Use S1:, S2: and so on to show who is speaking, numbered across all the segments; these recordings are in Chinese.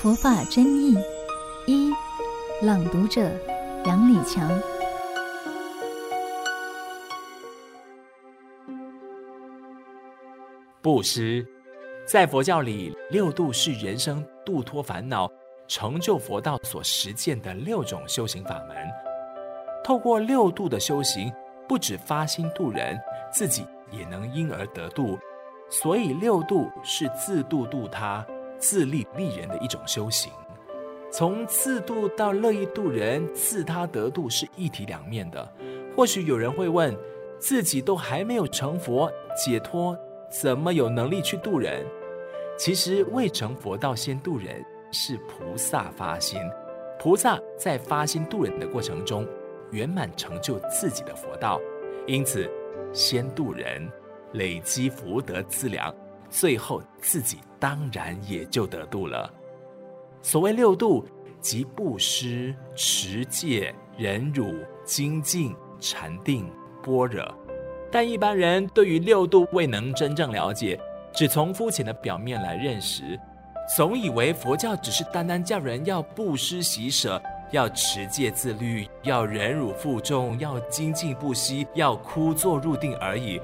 S1: 佛法真义一，朗读者杨礼强。
S2: 布施，在佛教里，六度是人生度脱烦恼、成就佛道所实践的六种修行法门。透过六度的修行，不止发心度人，自己也能因而得度。所以六度是自度度他、自利利人的一种修行。从自度到乐意度人、自他得度是一体两面的。或许有人会问：自己都还没有成佛解脱，怎么有能力去度人？其实未成佛道先度人是菩萨发心，菩萨在发心度人的过程中圆满成就自己的佛道，因此先度人，累积福德资粮，最后自己当然也就得度了。所谓六度，即布施、持戒、忍辱、精进、禅定、般若。但一般人对于六度未能真正了解，只从肤浅的表面来认识，总以为佛教只是单单叫人要布施喜舍，要持戒自律，要忍辱负重，要精进不息，要枯坐入定而已。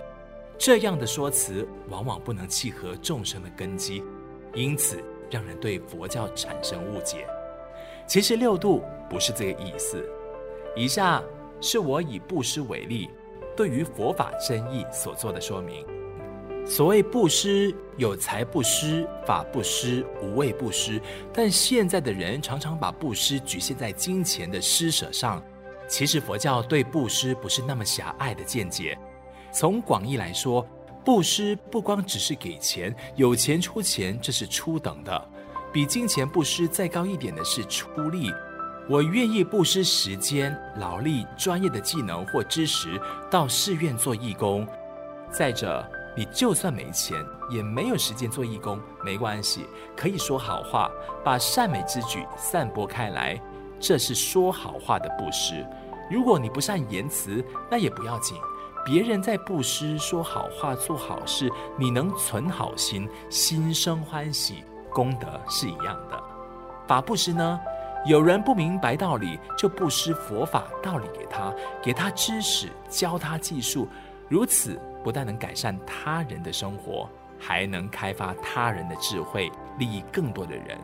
S2: 这样的说辞往往不能契合众生的根基，因此让人对佛教产生误解。其实六度不是这个意思。以下是我以布施为例。对于佛法真义所做的说明，所谓布施，有财布施、法布施、无畏布施。但现在的人常常把布施局限在金钱的施舍上。其实佛教对布施不是那么狭隘的见解。从广义来说，布施不光只是给钱，有钱出钱，这是初等的。比金钱布施再高一点的是出力。我愿意布施时间、劳力、专业的技能或知识，到寺院做义工。再者，你就算没钱，也没有时间做义工，没关系，可以说好话，把善美之举散播开来，这是说好话的布施。如果你不善言辞，那也不要紧，别人在布施、说好话、做好事，你能存好心，心生欢喜，功德是一样的。法布施呢？有人不明白道理，就布施佛法道理给他，给他知识，教他技术。如此不但能改善他人的生活，还能开发他人的智慧，利益更多的人。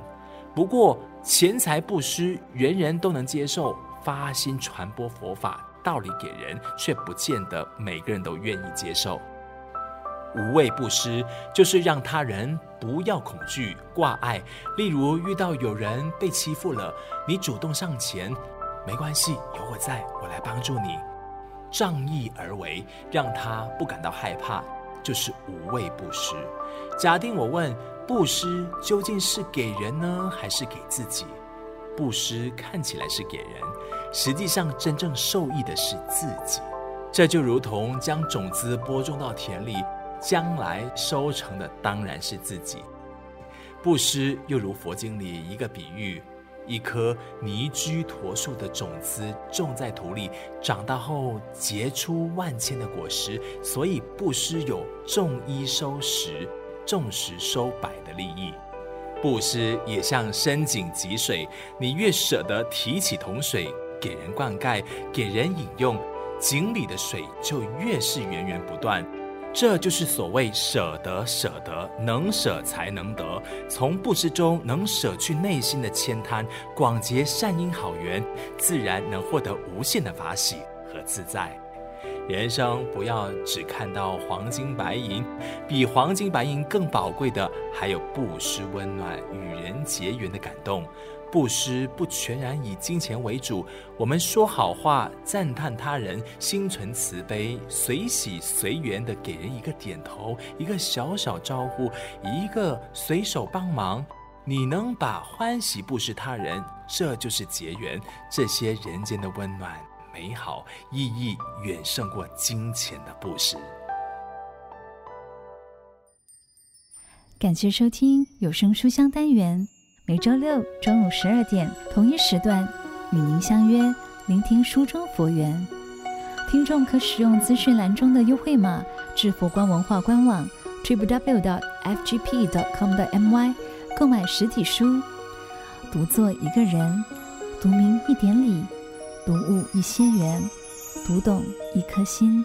S2: 不过钱财布施，人人都能接受，发心传播佛法道理给人，却不见得每个人都愿意接受。无畏布施，就是让他人不要恐惧挂碍。例如遇到有人被欺负了，你主动上前，没关系，有我在，我来帮助你。仗义而为，让他不感到害怕，就是无畏布施。假定我问，布施究竟是给人呢，还是给自己？布施看起来是给人，实际上真正受益的是自己。这就如同将种子播种到田里。将来收成的当然是自己。布施又如佛经里一个比喻：一颗尼居陀树的种子种在土里，长大后结出万千的果实。所以布施有种一收十、种十收百的利益。布施也像深井汲水，你越舍得提起桶水给人灌溉、给人饮用，井里的水就越是源源不断。这就是所谓舍得，舍得，能舍才能得。从布施中能舍去内心的慳贪，广结善因好缘，自然能获得无限的法喜和自在。人生不要只看到黄金白银，比黄金白银更宝贵的，还有布施温暖、与人结缘的感动。布施不全然以金钱为主，我们说好话，赞叹他人，心存慈悲，随喜随缘的给人一个点头，一个小小招呼，一个随手帮忙，你能把欢喜布施他人，这就是结缘。这些人间的温暖美好意义，远胜过金钱的布施。
S1: 感谢收听有声书香单元。每周六中午十二点同一时段与您相约，聆听书中佛缘。听众可使用资讯栏中的优惠码至佛光文化官网 triplew.fgp.com.my 购买实体书。独做一个人，读明一点理，读悟一些缘，读懂一颗心。